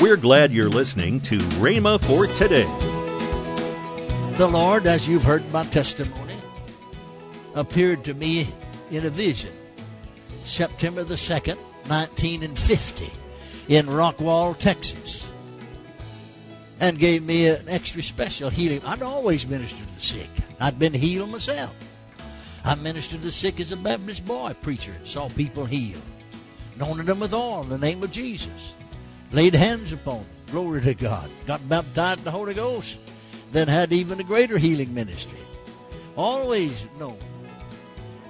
We're glad you're listening to Rhema for today. The Lord, as you've heard my testimony, appeared to me in a vision September the 2nd, 1950, in Rockwall, Texas, and gave me an extra special healing. I'd always ministered to the sick, I'd been healed myself. I ministered to the sick as a Baptist boy preacher and saw people healed. Anointed them with oil in the name of Jesus. Laid hands upon them. Glory to God. Got baptized in the Holy Ghost. Then had even a greater healing ministry. Always known.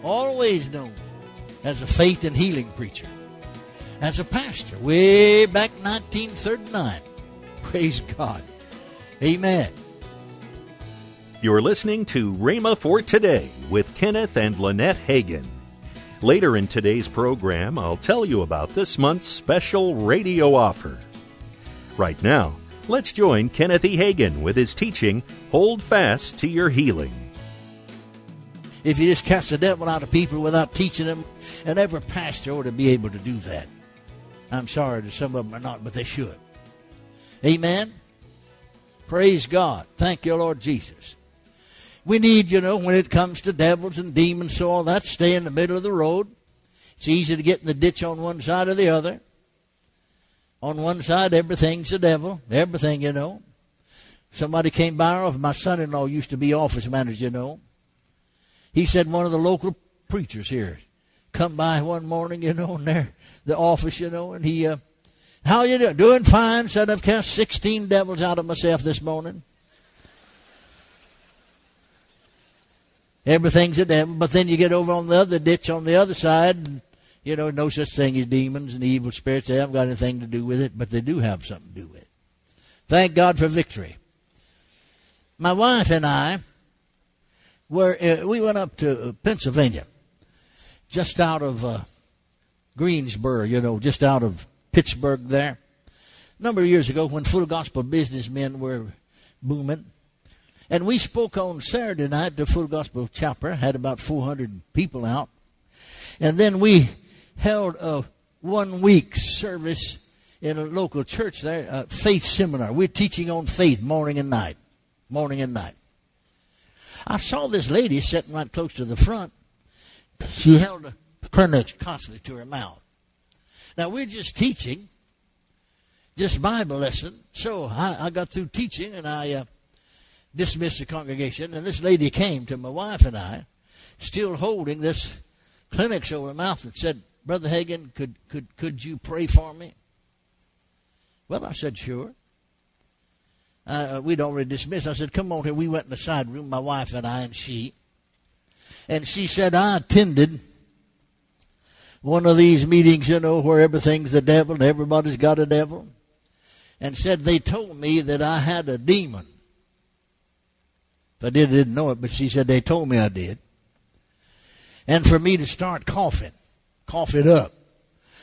Always known as a faith and healing preacher. As a pastor. Way back 1939. Praise God. Amen. You're listening to Rhema for Today with Kenneth and Lynette Hagin. Later in today's program, I'll tell you about this month's special radio offer. Right now, let's join Kenneth E. Hagin with his teaching, Hold Fast to Your Healing. If you just cast the devil out of people without teaching them, and every pastor ought to be able to do that. I'm sorry that some of them are not, but they should. Amen. Praise God. Thank you, Lord Jesus. We need, you know, when it comes to devils and demons, so all that, stay in the middle of the road. It's easy to get in the ditch on one side or the other. On one side, everything's the devil. Everything, you know. Somebody came by our office. My son-in-law used to be office manager, you know. He said one of the local preachers here come by one morning, you know, in there, the office, you know, and he, uh, how you doing? Doing fine. Said I've cast 16 devils out of myself this morning. Everything's a devil, but then you get over on the other ditch on the other side, and, you know, no such thing as demons and evil spirits. They haven't got anything to do with it, but they do have something to do with it. Thank God for victory. My wife and I were, uh, we went up to Pennsylvania, just out of uh, Greensburg, you know, just out of Pittsburgh there. A number of years ago, when full gospel businessmen were booming, and we spoke on Saturday night to Full Gospel Chapel, had about 400 people out. And then we held a one week service in a local church there, a faith seminar. We're teaching on faith morning and night. Morning and night. I saw this lady sitting right close to the front. She held a Kleenex constantly to her mouth. Now we're just teaching, just Bible lesson. So I, I got through teaching and I uh, dismissed the congregation, and this lady came to my wife and I, still holding this Kleenex over her mouth, and said, Brother Hagin, could, could, could you pray for me? Well, I said, sure. Uh, we'd already dismissed. I said, come on here. We went in the side room, my wife and I and she. And she said, I attended one of these meetings, you know, where everything's the devil and everybody's got a devil. And said, they told me that I had a demon. I did, didn't know it, but she said they told me I did. And for me to start coughing, cough it up.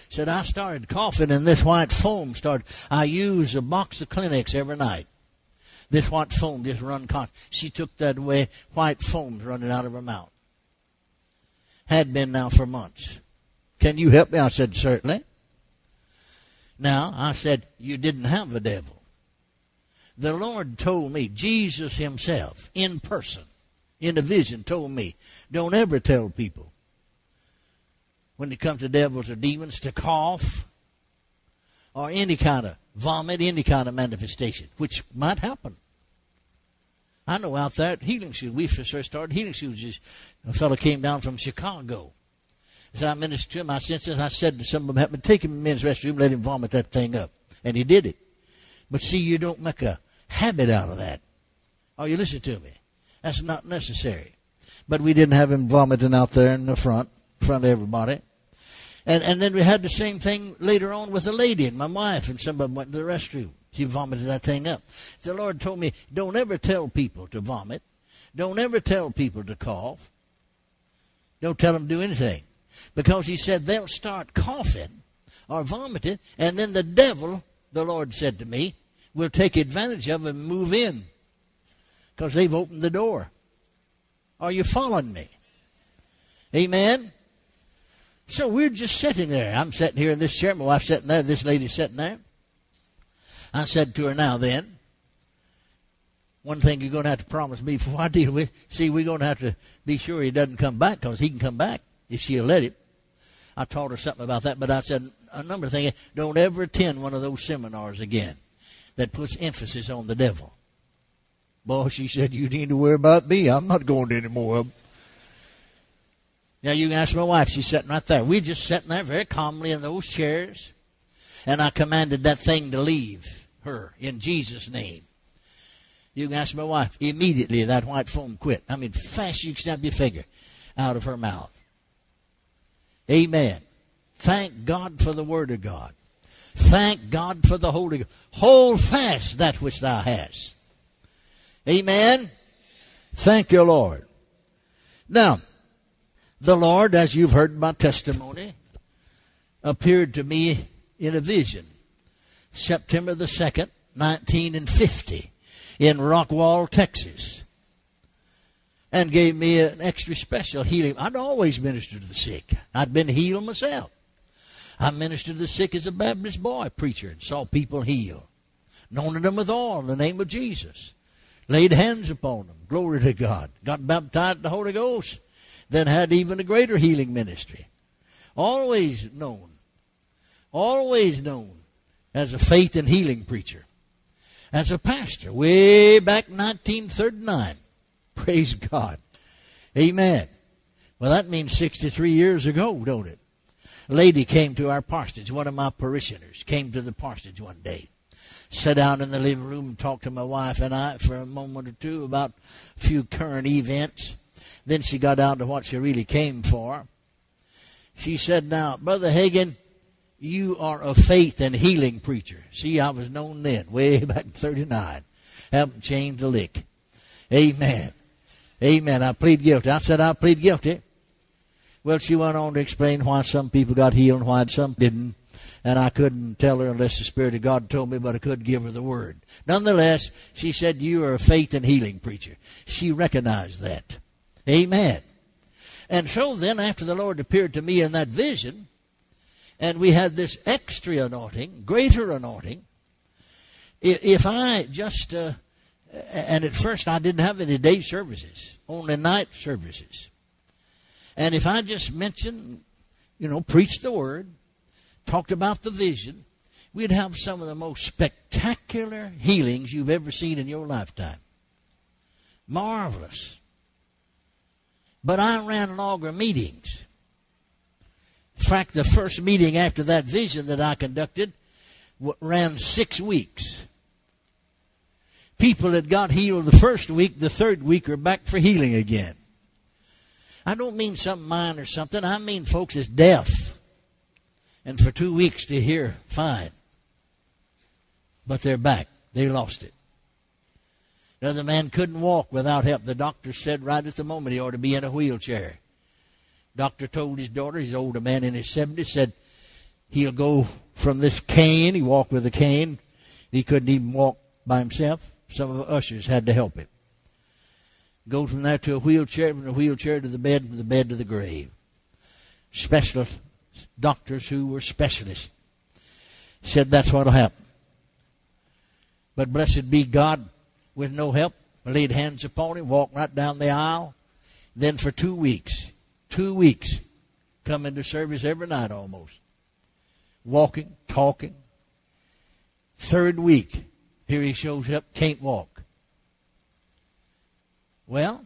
Said I started coughing and this white foam started. I use a box of Kleenex every night. This white foam just run cough. She took that away. White foam's running out of her mouth. Had been now for months. Can you help me? I said, certainly. Now, I said, you didn't have a devil the Lord told me, Jesus Himself, in person, in a vision, told me, don't ever tell people when it comes to devils or demons to cough or any kind of vomit, any kind of manifestation, which might happen. I know out there Healing School, we first started Healing School. A fellow came down from Chicago. As I ministered to him, I sensed I said to some of them, "Take him in the men's restroom, let him vomit that thing up. And he did it. But see, you don't make a habit out of that. Oh, you listen to me. That's not necessary. But we didn't have him vomiting out there in the front, in front of everybody. And and then we had the same thing later on with a lady and my wife, and some of them went to the restroom. She vomited that thing up. The Lord told me, don't ever tell people to vomit. Don't ever tell people to cough. Don't tell them to do anything. Because he said they'll start coughing or vomiting, and then the devil, the Lord said to me, will take advantage of and move in because they've opened the door. Are you following me? Amen. So we're just sitting there. I'm sitting here in this chair. My wife's sitting there. This lady's sitting there. I said to her, Now then, one thing you're going to have to promise me before I deal with. See, we're going to have to be sure he doesn't come back because he can come back if she'll let him. I taught her something about that, but I said a number of things. Don't ever attend one of those seminars again that puts emphasis on the devil. Boy, she said, you need to worry about me. I'm not going to any more of them. Now you can ask my wife. She's sitting right there. We're just sitting there very calmly in those chairs. And I commanded that thing to leave her in Jesus' name. You can ask my wife. Immediately that white foam quit. I mean, fast you snap your finger out of her mouth. Amen. Thank God for the Word of God. Thank God for the Holy Ghost. Hold fast that which thou hast. Amen. Thank you, Lord. Now, the Lord, as you've heard my testimony, appeared to me in a vision. September the 2nd, 1950 in Rockwall, Texas, and gave me an extra special healing. I'd always ministered to the sick. I'd been healed myself. I ministered to the sick as a Baptist boy preacher and saw people healed. Anointed them with oil in the name of Jesus. Laid hands upon them. Glory to God. Got baptized in the Holy Ghost. Then had even a greater healing ministry. Always known. Always known as a faith and healing preacher as a pastor way back 1939. Praise God. Amen. Well, that means 63 years ago, don't it? Lady came to our parsonage. One of my parishioners came to the parsonage one day. Sat down in the living room and talked to my wife and I for a moment or two about a few current events. Then she got down to what she really came for. She said, Now, Brother Hagin, you are a faith and healing preacher. See, I was known then, way back in 39. Haven't changed a lick. Amen. Amen. I plead guilty. I said I plead guilty. Well, she went on to explain why some people got healed and why some didn't. And I couldn't tell her unless the Spirit of God told me, but I could give her the word. Nonetheless, she said, You are a faith and healing preacher. She recognized that. Amen. And so then, after the Lord appeared to me in that vision, and we had this extra anointing, greater anointing. If I just, uh, and at first I didn't have any day services, only night services. And if I just mentioned, you know, preached the word, talked about the vision, we'd have some of the most spectacular healings you've ever seen in your lifetime. Marvelous. But I ran longer meetings. In fact, the first meeting after that vision that I conducted ran six weeks. People that got healed the first week, the third week are back for healing again. I don't mean something minor or something. I mean folks is deaf. And for two weeks to hear fine. But they're back. They lost it. Another man couldn't walk without help. The doctor said right at the moment he ought to be in a wheelchair. Doctor told his daughter, he's older man in his 70s, said he'll go from this cane. He walked with a cane. He couldn't even walk by himself. Some of the ushers had to help him. Go from there to a wheelchair, from the wheelchair to the bed, from the bed to the grave. Specialists, doctors who were specialists said that's what'll happen. But blessed be God, with no help, laid hands upon him, walked right down the aisle. Then for two weeks, two weeks come into service every night almost. Walking, talking. Third week, here he shows up, can't walk. Well,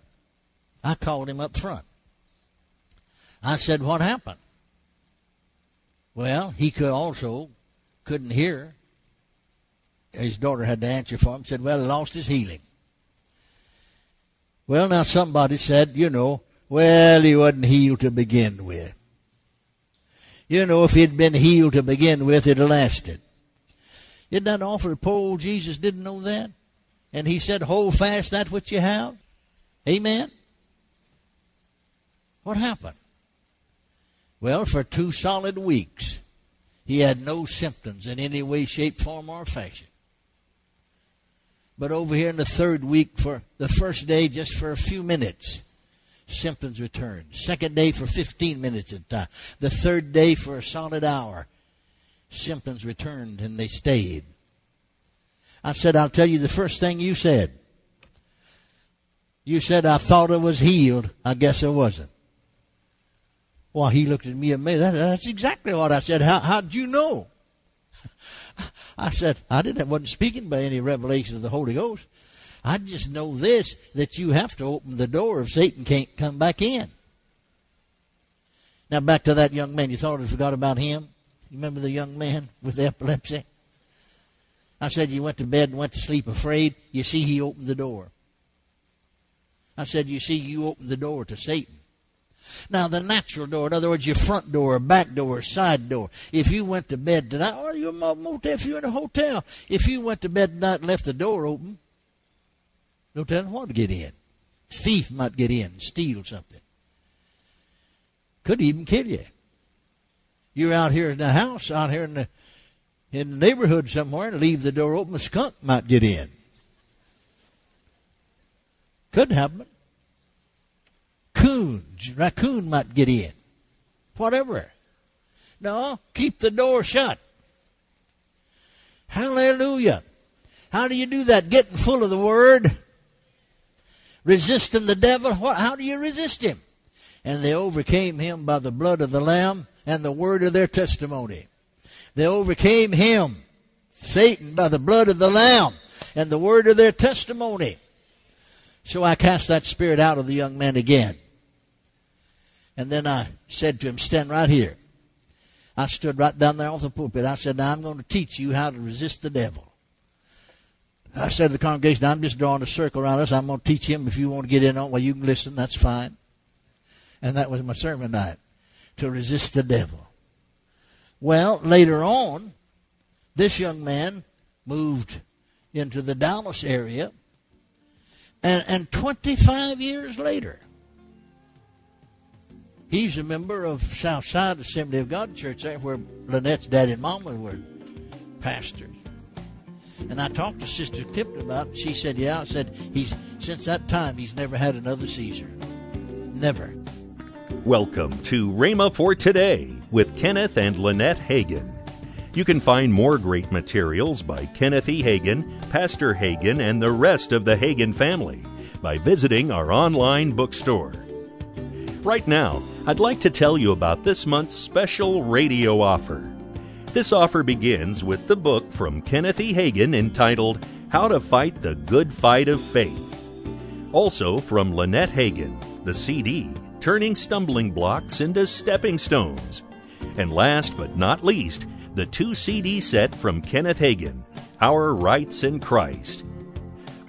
I called him up front. I said, What happened? Well, he could also couldn't hear. His daughter had to answer for him. Said, Well, he lost his healing. Well, now somebody said, you know, well, he wasn't healed to begin with. You know, if he'd been healed to begin with, it'd have lasted. Isn't that awful? Poor old Jesus didn't know that. And he said, hold fast that which you have. Amen. What happened? Well, for two solid weeks, he had no symptoms in any way, shape, form, or fashion. But over here in the third week, for the first day, just for a few minutes, symptoms returned. Second day for 15 minutes at a time. The third day for a solid hour, symptoms returned and they stayed. I said, I'll tell you the first thing you said. You said, I thought it was healed. I guess it wasn't. Well, he looked at me and. That, that's exactly what I said. How, how'd you know? I said, I didn't, wasn't speaking by any revelation of the Holy Ghost. I just know this, that you have to open the door if Satan can't come back in. Now back to that young man. You thought I forgot about him? You remember the young man with the epilepsy? I said you went to bed and went to sleep afraid. You see, he opened the door. I said, you see, you opened the door to Satan. Now, the natural door, in other words, your front door, back door, side door. If you went to bed tonight, oh, or in a motel, if you're in a hotel, if you went to bed tonight and left the door open, no telling what to get in. Thief might get in and steal something. Could even kill you. You're out here in the house, out here in the in the neighborhood somewhere, and leave the door open, a skunk might get in. Could happen. Coon, raccoon might get in. Whatever. No, keep the door shut. Hallelujah. How do you do that? Getting full of the Word. Resisting the devil. How do you resist him? And they overcame him by the blood of the Lamb and the word of their testimony. They overcame him, Satan, by the blood of the Lamb and the word of their testimony. So I cast that spirit out of the young man again. And then I said to him, Stand right here. I stood right down there off the pulpit. I said, Now I'm going to teach you how to resist the devil. I said to the congregation, I'm just drawing a circle around us. I'm going to teach him. If you want to get in on, it, well, you can listen. That's fine. And that was my sermon night to resist the devil. Well, later on, this young man moved into the Dallas area, and, and 25 years later, he's a member of Southside Assembly of God Church, there where Lynette's daddy and mama were pastors. And I talked to Sister Tipton about it. She said, Yeah. I said, he's since that time he's never had another seizure. Never. Welcome to Rhema for Today with Kenneth and Lynette Hagin. You can find more great materials by Kenneth E. Hagin, Pastor Hagin, and the rest of the Hagin family by visiting our online bookstore. Right now, I'd like to tell you about this month's special radio offer. This offer begins with the book from Kenneth E. Hagin entitled How to Fight the Good Fight of Faith. Also from Lynette Hagin, the CD Turning Stumbling Blocks into Stepping Stones. And last but not least, the two CD set from Kenneth Hagin, Our Rights in Christ.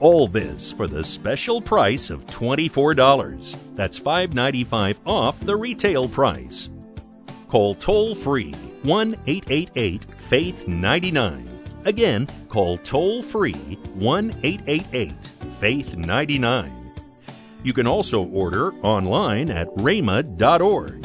All this for the special price of $24. That's $5.95 off the retail price. Call toll free 1 888 Faith 99. Again, call toll free 1 888 Faith 99. You can also order online at rhema.org.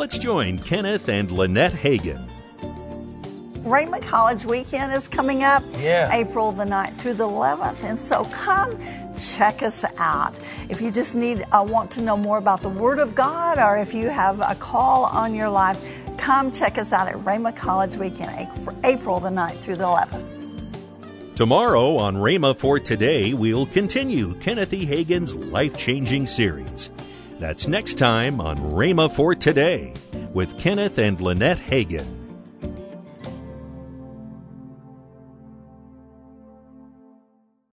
let's join Kenneth and Lynette Hagin. Rhema College Weekend is coming up Yeah. April the 9th through the 11th. And so come check us out. If you just need, uh, want to know more about the Word of God or if you have a call on your life, come check us out at Rhema College Weekend, April- April the 9th through the 11th. Tomorrow on Rhema for Today, we'll continue Kenneth E. Hagin's life changing series. That's next time on Rhema for Today with Kenneth and Lynette Hagin.